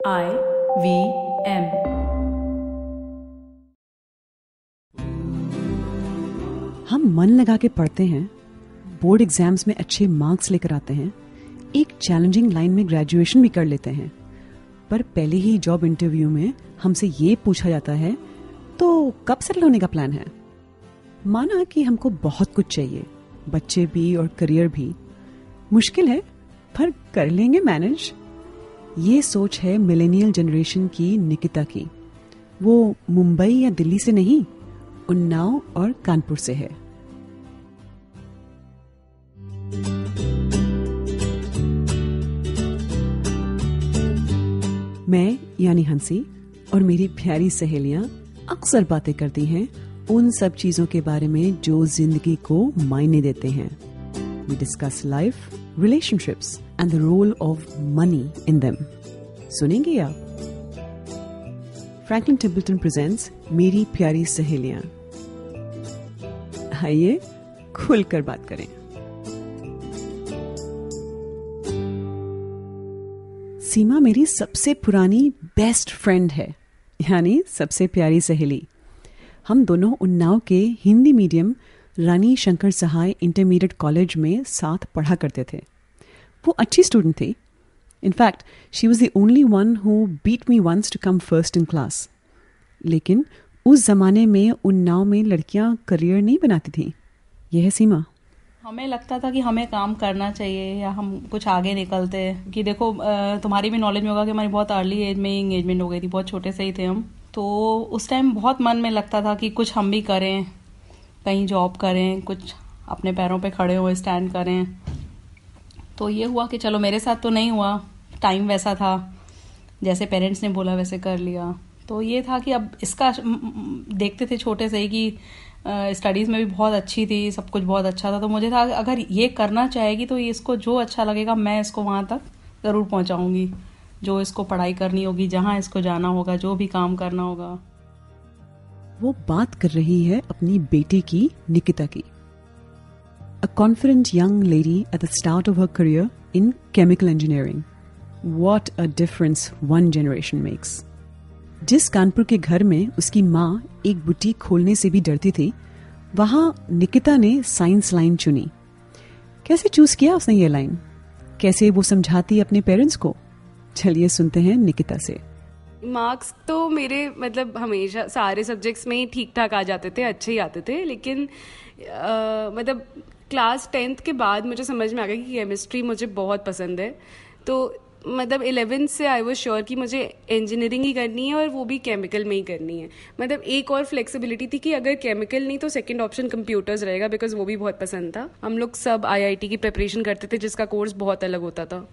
I V M. हम मन लगा के पढ़ते हैं बोर्ड एग्ज़ाम्स में अच्छे मार्क्स लेकर आते हैं, एक चैलेंजिंग लाइन में ग्रेजुएशन भी कर लेते हैं। पर पहले ही जॉब इंटरव्यू में हमसे ये पूछा जाता है तो कब सेटल होने का प्लान है? माना कि हमको बहुत कुछ चाहिए, बच्चे भी और करियर भी। मुश्किल है, पर कर लेंगे मैनेज ये सोच है मिलेनियल जनरेशन की निकिता की। वो मुंबई या दिल्ली से नहीं, उन्नाव और कानपुर से है। मैं, यानी हँसी, और मेरी प्यारी सहेलियाँ अक्सर बातें करती हैं उन सब चीज़ों के बारे में जो ज़िंदगी को मायने देते हैं। We discuss life relationships and the role of money in them सुनेंगे आप फ्रैंकलिन टेम्पल्टन प्रेजेंट्स मेरी प्यारी सहेलियाँ आइए खुलकर बात करें सीमा मेरी सबसे पुरानी बेस्ट फ्रेंड है यानी सबसे प्यारी सहेली हम दोनों उन्नाव के Hindi medium Rani Shankar Sahay intermediate college में साथ पढ़ा करते थे वो अच्छी स्टूडेंट थी. In fact she was the only one who beat me once to come first in class लेकिन उस जमाने में उन्नाव में लड़कियाँ करियर नहीं बनाती थी. यह है सीमा. हमें लगता था कि हमें काम करना चाहिए या हम कुछ आगे निकलते. कि देखो तुम्हारी भी नॉलेज में होगा कि हमारी बहुत अर्ली एज में इंगेजमेंट हो गई थी. बहुत छोटे से ही थे हम. तो उस टाइम बहुत मन में लगता था कि कुछ हम भी करें. कहीं जॉब करें, कुछ अपने पैरों पे खड़े हो स्टैंड करें. तो ये हुआ कि चलो मेरे साथ तो नहीं हुआ टाइम वैसा था। जैसे पेरेंट्स ने बोला वैसे कर लिया। तो ये था कि अब इसका देखते थे छोटे से ही कि स्टडीज़ में भी बहुत अच्छी थी, सब कुछ बहुत अच्छा था। तो मुझे था, अगर ये करना चाहेगी तो ये इसको जो अच्छा लगेगा, मैं इसको वहाँ तक ज़रूर पहुँचाऊँगी। जो इसको पढ़ाई करनी होगी, जहाँ इसको जाना होगा, जो भी काम करना होगा। वो बात कर रही है अपनी बेटी की, निकिता की। A confident young lady at the start of her career in chemical engineering. What a difference one generation makes. जिस कानपुर के घर में उसकी माँ एक बुटीक खोलने से भी डरती थी वहाँ निकिता ने साइंस लाइन चुनी कैसे चूज़ किया उसने ये लाइन कैसे वो समझाती अपने पेरेंट्स को चलिए सुनते हैं निकिता से मार्क्स तो मेरे मतलब हमेशा सारे सब्जेक्ट्स में ठीक ठाक आ जाते थे अच्छे ही आते थे लेकिन आ, मतलब क्लास टेंथ के बाद मुझे समझ में आ गया कि केमिस्ट्री मुझे बहुत पसंद है। तो मतलब इलेवेंथ से आई वॉज़ श्योर कि मुझे इंजीनियरिंग ही करनी है और वो भी केमिकल में ही करनी है। मतलब एक और फ्लेक्सिबिलिटी थी कि अगर केमिकल नहीं तो सेकंड ऑप्शन कंप्यूटर्स रहेगा बिकॉज़ वो भी बहुत पसंद था। हम लोग सब आईआईटी की प्रिपरेशन करते थे जिसका कोर्स बहुत अलग होता था।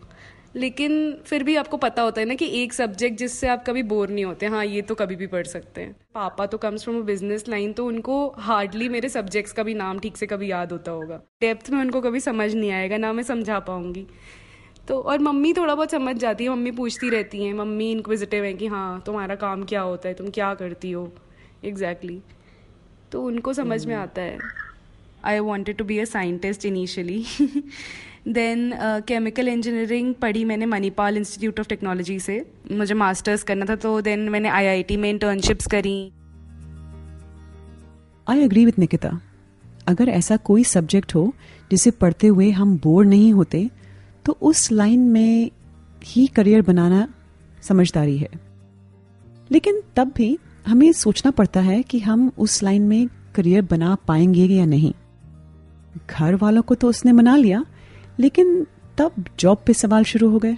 लेकिन फिर भी आपको पता होता है ना कि एक सब्जेक्ट जिससे आप कभी बोर नहीं होते। हाँ ये तो कभी भी पढ़ सकते हैं। पापा तो comes from a business line तो उनको हार्डली मेरे सब्जेक्ट्स का भी नाम ठीक से कभी याद होता होगा। डेप्थ में उनको कभी समझ नहीं आएगा ना मैं समझा पाऊँगी। तो और मम्मी थोड़ा बहुत समझ जाती है मम्मी पूछती रहती हैं। मम्मी इनक्विजिटिव हैं कि हाँ तुम्हारा काम क्या होता है? तुम क्या करती हो? Exactly exactly. तो उनको समझ में आता है। I wanted to be a scientist initially then chemical engineering पढ़ी मैंने मणिपाल इंस्टीट्यूट ऑफ़ टेक्नोलॉजी से। मुझे मास्टर्स करना था तो देन मैंने आईआईटी में इंटर्नशिप्स करी। आई अग्री विथ निकिता अगर ऐसा कोई सब्जेक्ट हो, जिसे पढ़ते हुए हम बोर नहीं होते तो उस लाइन में ही करियर बनाना समझदारी है। लेकिन तब भी हमें सोचना पड़ता है कि हम उस लाइन में करियर बना पाएँगे या नहीं। घर वालों को तो उसने मना लिया लेकिन तब जॉब पे सवाल शुरू हो गए।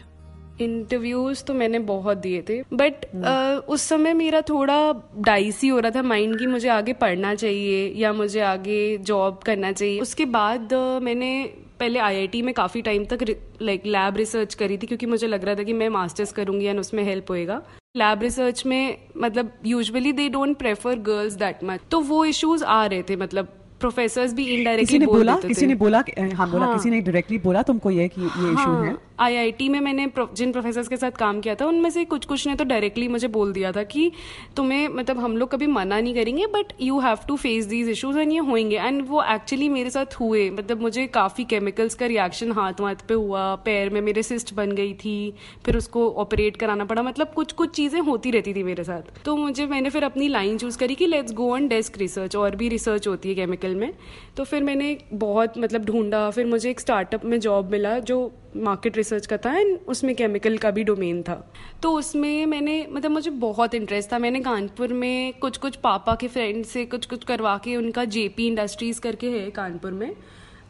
इंटरव्यूज़ तो मैंने बहुत दिए थे बट uh, उस समय मेरा थोड़ा डाइसी हो रहा था माइंड की मुझे आगे पढ़ना चाहिए या मुझे आगे जॉब करना चाहिए। उसके बाद uh, मैंने पहले आईआईटी में काफ़ी टाइम तक लाइक लैब रिसर्च करी थी क्योंकि मुझे लग रहा था कि मैं मास्टर्स करूँगी एंड उसमें हेल्प होएगा। लैब रिसर्च में मतलब usually they don't prefer girls that much तो वो इश्यूज़ आ रहे थे मतलब प्रोफेसर्स भी इनडायरेक्टली ने बोला किसी ने बोला हाँ बोला हाँ, किसी ने डायरेक्टली बोला तुमको ये कि ये इशू हाँ, है। आईआईटी में मैंने जिन प्रोफेसर्स के साथ काम किया था, उनमें से कुछ कुछ ने तो डायरेक्टली मुझे बोल दिया था कि तुम्हें मतलब हम लोग कभी मना नहीं करेंगे but you have to face these issues and ये होंगे एंड वो एक्चुअली मेरे साथ हुए। मतलब मुझे काफ़ी केमिकल्स का रिएक्शन हाथ वाथ पे हुआ, पैर में मेरे सिस्ट बन गई थी, फिर उसको ऑपरेट कराना पड़ा। मतलब कुछ कुछ चीज़ें होती रहती थी मेरे साथ। तो मुझे, मैंने फिर अपनी लाइन चूज़ करी कि let's go on desk research और भी रिसर्च होती है केमिकल में। तो फिर मैंने बहुत मतलब ढूंढा, फिर मुझे एक स्टार्टअप में जॉब मिला, जो मार्केट रिसर्च का था एंड उसमें केमिकल का भी डोमेन था। तो उसमें मैंने मतलब मुझे बहुत इंटरेस्ट था। मैंने कानपुर में कुछ कुछ पापा के फ्रेंड से कुछ कुछ करवा के उनका जेपी इंडस्ट्रीज़ करके है कानपुर में।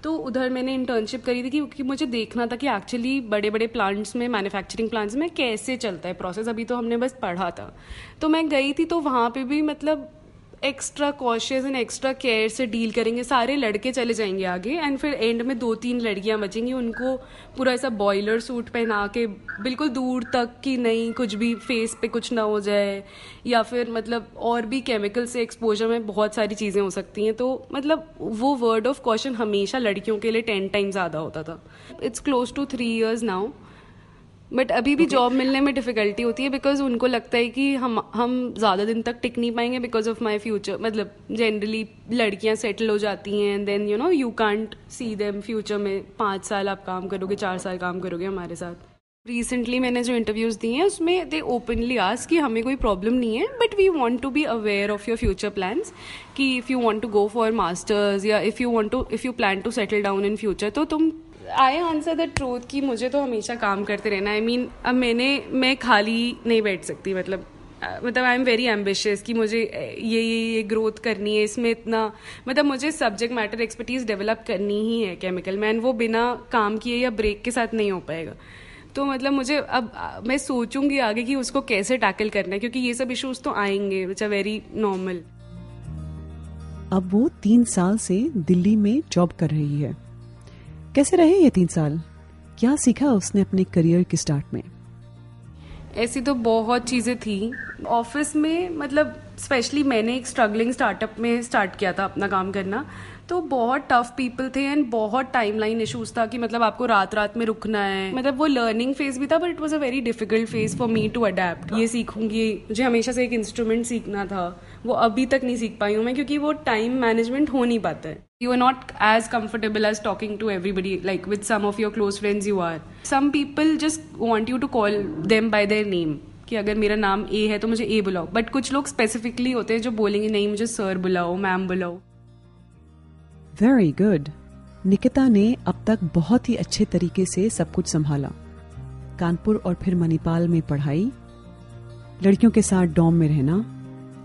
तो उधर मैंने इंटर्नशिप करी थी क्योंकि मुझे देखना था कि एक्चुअली बड़े बड़े प्लांट्स में मैन्युफैक्चरिंग प्लांट्स में कैसे चलता है प्रोसेस अभी तो हमने बस पढ़ा था। तो मैं गई थी तो वहाँ पे भी मतलब extra cautious and extra care से डील करेंगे। सारे लड़के चले जाएँगे आगे एंड फिर एंड में दो तीन लड़कियाँ बचेंगी। उनको पूरा ऐसा बॉयलर सूट पहना के बिल्कुल दूर तक कि नहीं, कुछ भी फेस पे कुछ ना हो जाए या फिर मतलब और भी केमिकल से एक्सपोजर में बहुत सारी चीज़ें हो सकती हैं। तो मतलब वो वर्ड ऑफ़ कॉशन हमेशा लड़कियों के लिए टेन टाइम ज़्यादा होता था। It's close to three years now but अभी भी जॉब okay. मिलने में डिफिकल्टी होती है बिकॉज़ उनको लगता है कि हम हम ज़्यादा दिन तक टिक नहीं पाएँगे बिकॉज़ ऑफ़ माई फ्यूचर मतलब जनरली लड़कियाँ सेटल हो जाती हैं then you know you can't see them future में पाँच साल आप काम करोगे चार साल काम करोगे हमारे साथ. रिसेंटली मैंने जो इंटरव्यूज़ दिए हैं उसमें दे ओपनली आस कि हमें कोई प्रॉब्लम नहीं है but we want to be aware of your future plans कि if you want to go for masters या if you want to if you plan to settle down in future तो तुम I answer the truth कि मुझे तो हमेशा काम करते रहना आई I मीन mean, अब मैंने मैं खाली नहीं बैठ सकती मतलब मतलब आई एम वेरी एम्बिशियस कि मुझे ये ये ये ग्रोथ करनी है इसमें इतना मतलब मुझे सब्जेक्ट मैटर एक्सपर्टीज डेवलप करनी ही है केमिकल में एंड वो बिना काम किए या ब्रेक के साथ नहीं हो पाएगा। तो मतलब मुझे अब मैं सोचूँगी आगे कि उसको कैसे टैकल करना है क्योंकि ये सब इश्यूज़ तो आएँगे विच आर वेरी नॉर्मल अब वो तीन साल से दिल्ली में जॉब कर रही है। कैसे रहे ये तीन साल? क्या सीखा उसने अपने करियर के स्टार्ट में? ऐसी तो बहुत चीज़ें थी। ऑफ़िस में मतलब स्पेशली मैंने एक स्ट्रगलिंग स्टार्टअप में स्टार्ट किया था अपना काम करना। तो बहुत टफ पीपल थे एंड बहुत टाइमलाइन इश्यूज़ था कि मतलब आपको रात रात में रुकना है। मतलब वो लर्निंग फ़ेज़ भी था but it was a very difficult phase for me to adapt ये सीखूँगी। मुझे हमेशा से एक इंस्ट्रूमेंट सीखना था। वो अभी तक नहीं सीख पाई हूँ मैं, क्योंकि वो टाइम मैनेजमेंट हो नहीं पाता है। You are not as comfortable as talking to everybody like with some of your close friends you are some people just want you to call them by their name कि अगर मेरा नाम ए है तो मुझे ए बुलाओ. बट कुछ लोग स्पेसिफिकली होते हैं जो बोलेंगे, नहीं, मुझे सर बुलाओ मैम बुलाओ. वेरी गुड निकिता ने अब तक बहुत ही अच्छे तरीके से सब कुछ संभाला। कानपुर और फिर मणिपाल में पढ़ाई। लड़कियों के साथ डॉम में रहना।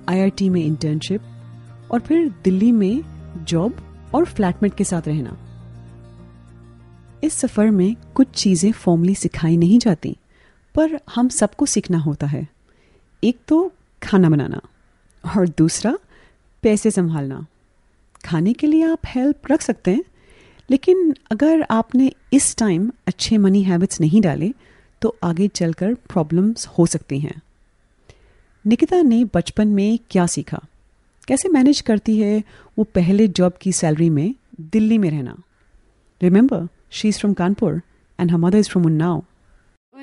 आईआईटी में इंटर्नशिप और फिर दिल्ली में जॉब और फ्लैटमेट के साथ रहना। इस सफ़र में कुछ चीज़ें फॉर्मली सिखाई नहीं जाती, पर हम सबको सीखना होता है। एक तो खाना बनाना और दूसरा पैसे संभालना। खाने के लिए आप हेल्प रख सकते हैं, लेकिन अगर आपने इस टाइम अच्छे मनी हैबिट्स नहीं डाले तो आगे चलकर प्रॉब्लम्स हो सकती हैं। निकिता ने बचपन में क्या सीखा? कैसे मैनेज करती है वो पहले जॉब की सैलरी में दिल्ली में रहना remember she is from Kanpur and her mother is from Unnao.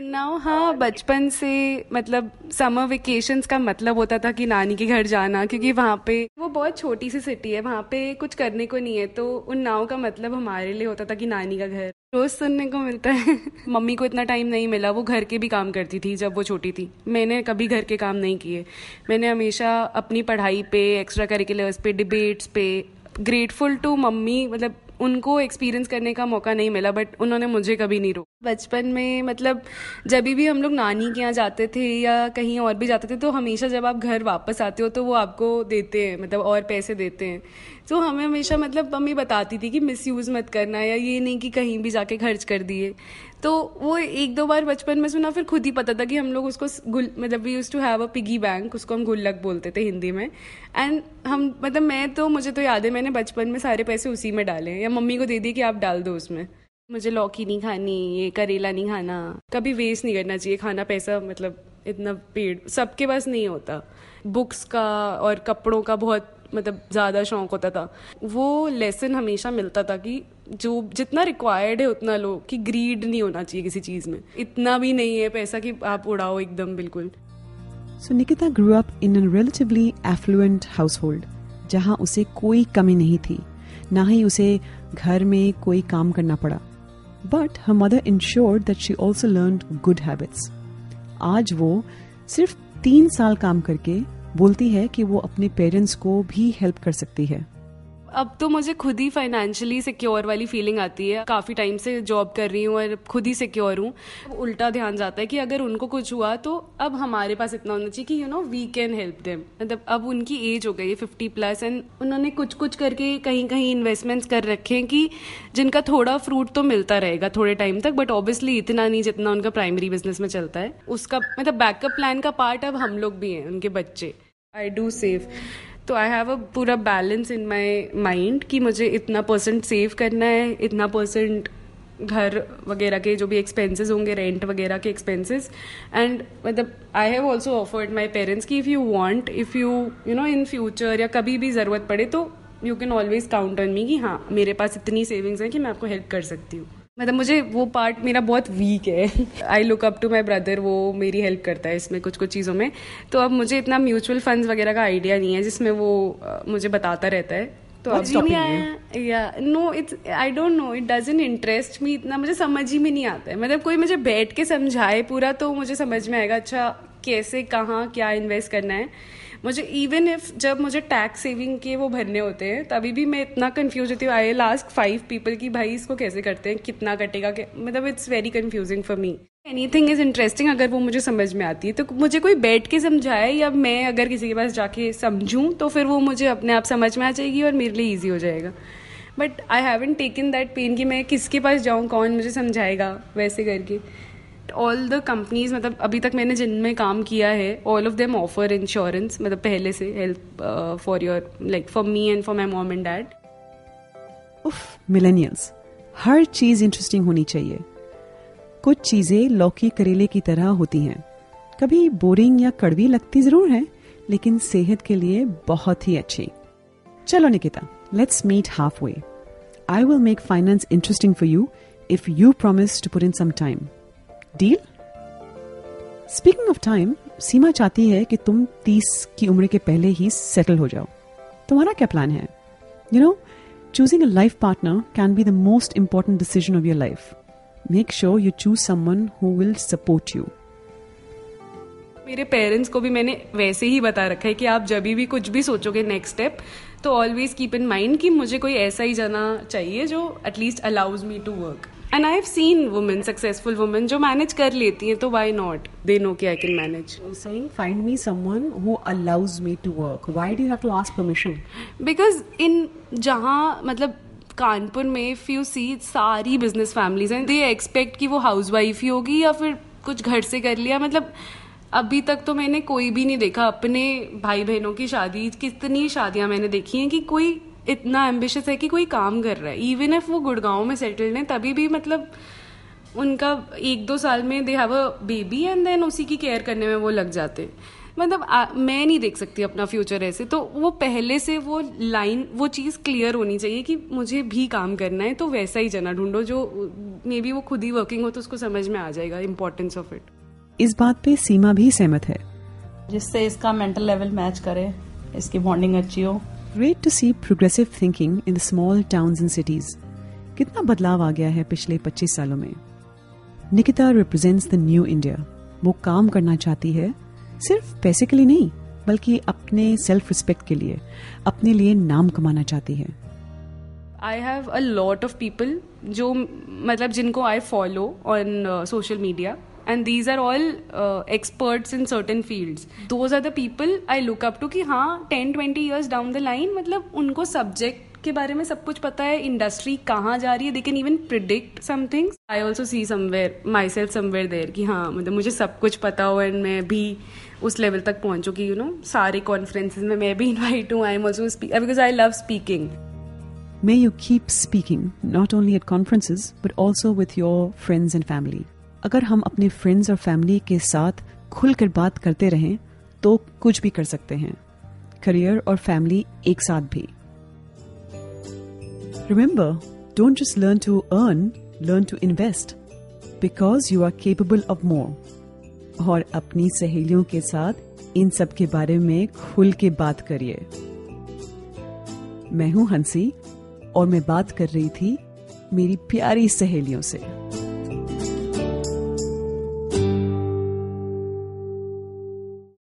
Unnao हाँ बचपन से मतलब समर वेकेशंस का मतलब होता था कि नानी के घर जाना, क्योंकि वहाँ पे वो बहुत छोटी सी सिटी है, वहाँ पे कुछ करने को नहीं है तो उन नाव का मतलब हमारे लिए होता था कि नानी का घर। रोज सुनने को मिलता है। मम्मी को इतना टाइम नहीं मिला, वो घर के भी काम करती थी जब वो छोटी थी। मैंने कभी घर के काम नहीं किए। मैंने हमेशा अपनी पढ़ाई पे एक्स्ट्रा करिकुलर्स पे डिबेट्स पे ग्रेटफुल टू मम्मी मतलब उनको एक्सपीरियंस करने का मौका नहीं मिला बट उन्होंने मुझे कभी नहीं रोका। बचपन में मतलब जब भी हम लोग नानी के यहाँ जाते थे या कहीं और भी जाते थे तो हमेशा जब आप घर वापस आते हो तो वो आपको देते हैं मतलब और पैसे देते हैं। तो हमें हमेशा मतलब मम्मी बताती थी कि मिस यूज़ मत करना या ये नहीं कि कहीं भी जाके खर्च कर दिए। तो वो एक दो बार बचपन में सुना, फिर खुद ही पता था कि हम लोग उसको गुल मतलब we use to have a piggy bank उसको हम गुल्लक बोलते थे हिंदी में। एंड हम मतलब मैं तो मुझे तो याद है, मैंने बचपन में सारे पैसे उसी में डाले या मम्मी को दे दिए कि आप डाल दो उसमें। मुझे लौकी नहीं खानी, ये करेला नहीं खाना, कभी वेस्ट नहीं करना चाहिए, खाना पैसा मतलब इतना पेड़, सबके पास नहीं होता। बुक्स का और कपड़ों का बहुत मतलब ज़्यादा शौक होता था। वो लेसन हमेशा मिलता था कि जो जितना रिक्वायर्ड है उतना लो कि ग्रीड नहीं होना चाहिए किसी चीज़ में। इतना भी नहीं है पैसा कि आप उड़ाओ एकदम बिल्कुल। So Nikita grew up in a relatively affluent household, जहाँ उसे कोई कमी नहीं थी। ना ही उसे घर में कोई काम करना पड़ा। But her mother ensure that she also learn good habits आज वो सिर्फ़ तीन साल काम करके बोलती है कि वो अपने पेरेंट्स को भी हेल्प कर सकती है। अब तो मुझे खुद ही फाइनेंशियली सिक्योर वाली फीलिंग आती है। काफ़ी टाइम से जॉब कर रही हूँ और खुद ही सिक्योर हूँ। उल्टा ध्यान जाता है कि अगर उनको कुछ हुआ तो अब हमारे पास इतना होना चाहिए कि you know we can help them मतलब अब उनकी एज हो गई है फिफ्टी प्लस एंड उन्होंने कुछ कुछ करके कहीं कहीं इन्वेस्टमेंट्स कर रखे हैं कि जिनका थोड़ा फ्रूट तो मिलता रहेगा थोड़े टाइम तक बट ऑब्वियसली इतना नहीं जितना उनका प्राइमरी बिज़नेस में चलता है। उसका मतलब बैकअप प्लान का पार्ट अब हम लोग भी हैं, उनके बच्चे। आई डू सेव तो आई हैव अ पूरा बैलेंस इन माई माइंड कि मुझे इतना परसेंट सेव करना है, इतना परसेंट घर वगैरह के जो भी एक्सपेंसेस होंगे रेंट वगैरह के एक्सपेंसेस एंड मतलब I have also offered my parents कि if you want if you you know in future या कभी भी ज़रूरत पड़े तो you can always count on me कि हाँ मेरे पास इतनी सेविंग्स हैं कि मैं आपको हेल्प कर सकती हूँ. मतलब मुझे वो पार्ट मेरा बहुत वीक है। I look up to my brother वो मेरी हेल्प करता है इसमें कुछ कुछ चीज़ों में। तो अब मुझे इतना म्यूचुअल फंड्स वगैरह का आइडिया नहीं है जिसमें वो मुझे बताता रहता है। तो अब नहीं आया? या no it's I don't know it doesn't interest me इतना मुझे समझ ही में नहीं आता है। मतलब कोई मुझे बैठ के समझाए पूरा तो मुझे समझ में आएगा अच्छा कैसे कहाँ क्या इन्वेस्ट करना है। मुझे इवन इफ़ जब मुझे टैक्स सेविंग के वो भरने होते हैं, तभी भी मैं इतना कंफ्यूज होती हूँ। आई लास्ट फाइव पीपल की, भाई, इसको कैसे करते हैं? कितना कटेगा? मतलब it's very confusing for me anything is interesting अगर वो मुझे समझ में आती है। तो मुझे कोई बैठ के समझाए या मैं अगर किसी के पास जाके समझूं तो फिर वो मुझे अपने आप समझ में आ जाएगी और मेरे लिए ईजी हो जाएगा। But I haven't taken that pain कि मैं किसके पास जाऊँ, कौन मुझे समझाएगा, वैसे करके। ऑल द कंपनीज़ मतलब अभी तक मैंने जिनमें काम किया है all of them offer insurance मतलब पहले से help for your like for me and for my mom and dad उफ मिलेनियल्स हर चीज़ इंटरेस्टिंग होनी चाहिए। कुछ चीज़ें लौकी करेले की तरह होती हैं। कभी बोरिंग या कड़वी लगती ज़रूर है, लेकिन सेहत के लिए बहुत ही अच्छी। चलो Nikita let's meet half way I will make finance interesting for you if you promise to put in some time deal speaking of time Seema चाहती है कि तुम तीस की उम्र के पहले ही सेटल हो जाओ। तुम्हारा क्या प्लान है? You know choosing a life partner can be the most important decision of your life make sure you choose someone who will support you मेरे पेरेंट्स को भी मैंने वैसे ही बता रखा है कि आप जब भी कुछ भी सोचोगे नेक्स्ट स्टेप तो ऑलवेज कीप इन माइंड कि मुझे कोई ऐसा ही जाना चाहिए जो at least allows me to work and I have seen women successful women जो मैनेज कर लेती हैं तो वाई नॉट दे नो कि I can manage saying find me someone who allows me to work. Why do you have to ask permission? Because in जहाँ मतलब कानपुर में if you see सारी बिज़नेस फैमिलीज़ हैं दे एक्सपेक्ट कि वो house wife ही होगी या फिर कुछ घर से कर लिया। मतलब अभी तक तो मैंने कोई भी नहीं देखा अपने भाई बहनों की शादी कितनी शादियाँ मैंने देखी हैं कि कोई इतना एम्बिशियस है कि कोई काम कर रहा है। इवन इफ़ वो गुड़गांव में सेटल्ड है तभी भी मतलब उनका एक दो साल में they have a baby and then उसी की केयर करने में वो लग जाते मतलब आ, मैं नहीं देख सकती अपना फ्यूचर ऐसे। तो वो पहले से वो लाइन वो चीज़ क्लियर होनी चाहिए कि मुझे भी काम करना है तो वैसा ही जना ढूंढो जो मे बी वो खुद ही वर्किंग हो तो उसको समझ में आ जाएगा इम्पोर्टेंस ऑफ़ इट इस बात पे सीमा भी सहमत है। जिससे इसका मेंटल लेवल मैच करे इसकी बॉन्डिंग अच्छी हो। Great to see progressive thinking in the small towns and cities कितना बदलाव आ गया है पिछले 25 सालों में। Nikita represents the new India वो काम करना चाहती है सिर्फ़ पैसे के लिए नहीं, बल्कि अपने सेल्फ रिस्पेक्ट के लिए, अपने लिए नाम कमाना चाहती है। I have a lot of people जो मतलब जिनको I follow on social media and these are all experts in certain fields those are the people I look up to कि हाँ ten twenty years down the line मतलब उनको subject के बारे में सब कुछ पता है इंडस्ट्री कहाँ जा रही है they can even predict something I also see somewhere myself somewhere there कि हाँ मतलब मुझे सब कुछ पता हो एंड मैं भी उस लेवल तक पहुंचू कि यू नो सारे कॉन्फ्रेंसेज में मैं भी इन्वाइट हूँ I am also because I love speaking May you keep speaking, not only at conferences, but also with your friends and family. अगर हम अपने फ्रेंड्स और फैमिली के साथ खुलकर बात करते रहें तो कुछ भी कर सकते हैं। करियर और फैमिली एक साथ भी। Remember don't just learn to earn learn to invest because you are capable of more और अपनी सहेलियों के साथ इन सब के बारे में खुल के बात करिए। मैं हूँ हँसी, और मैं बात कर रही थी मेरी प्यारी सहेलियों से।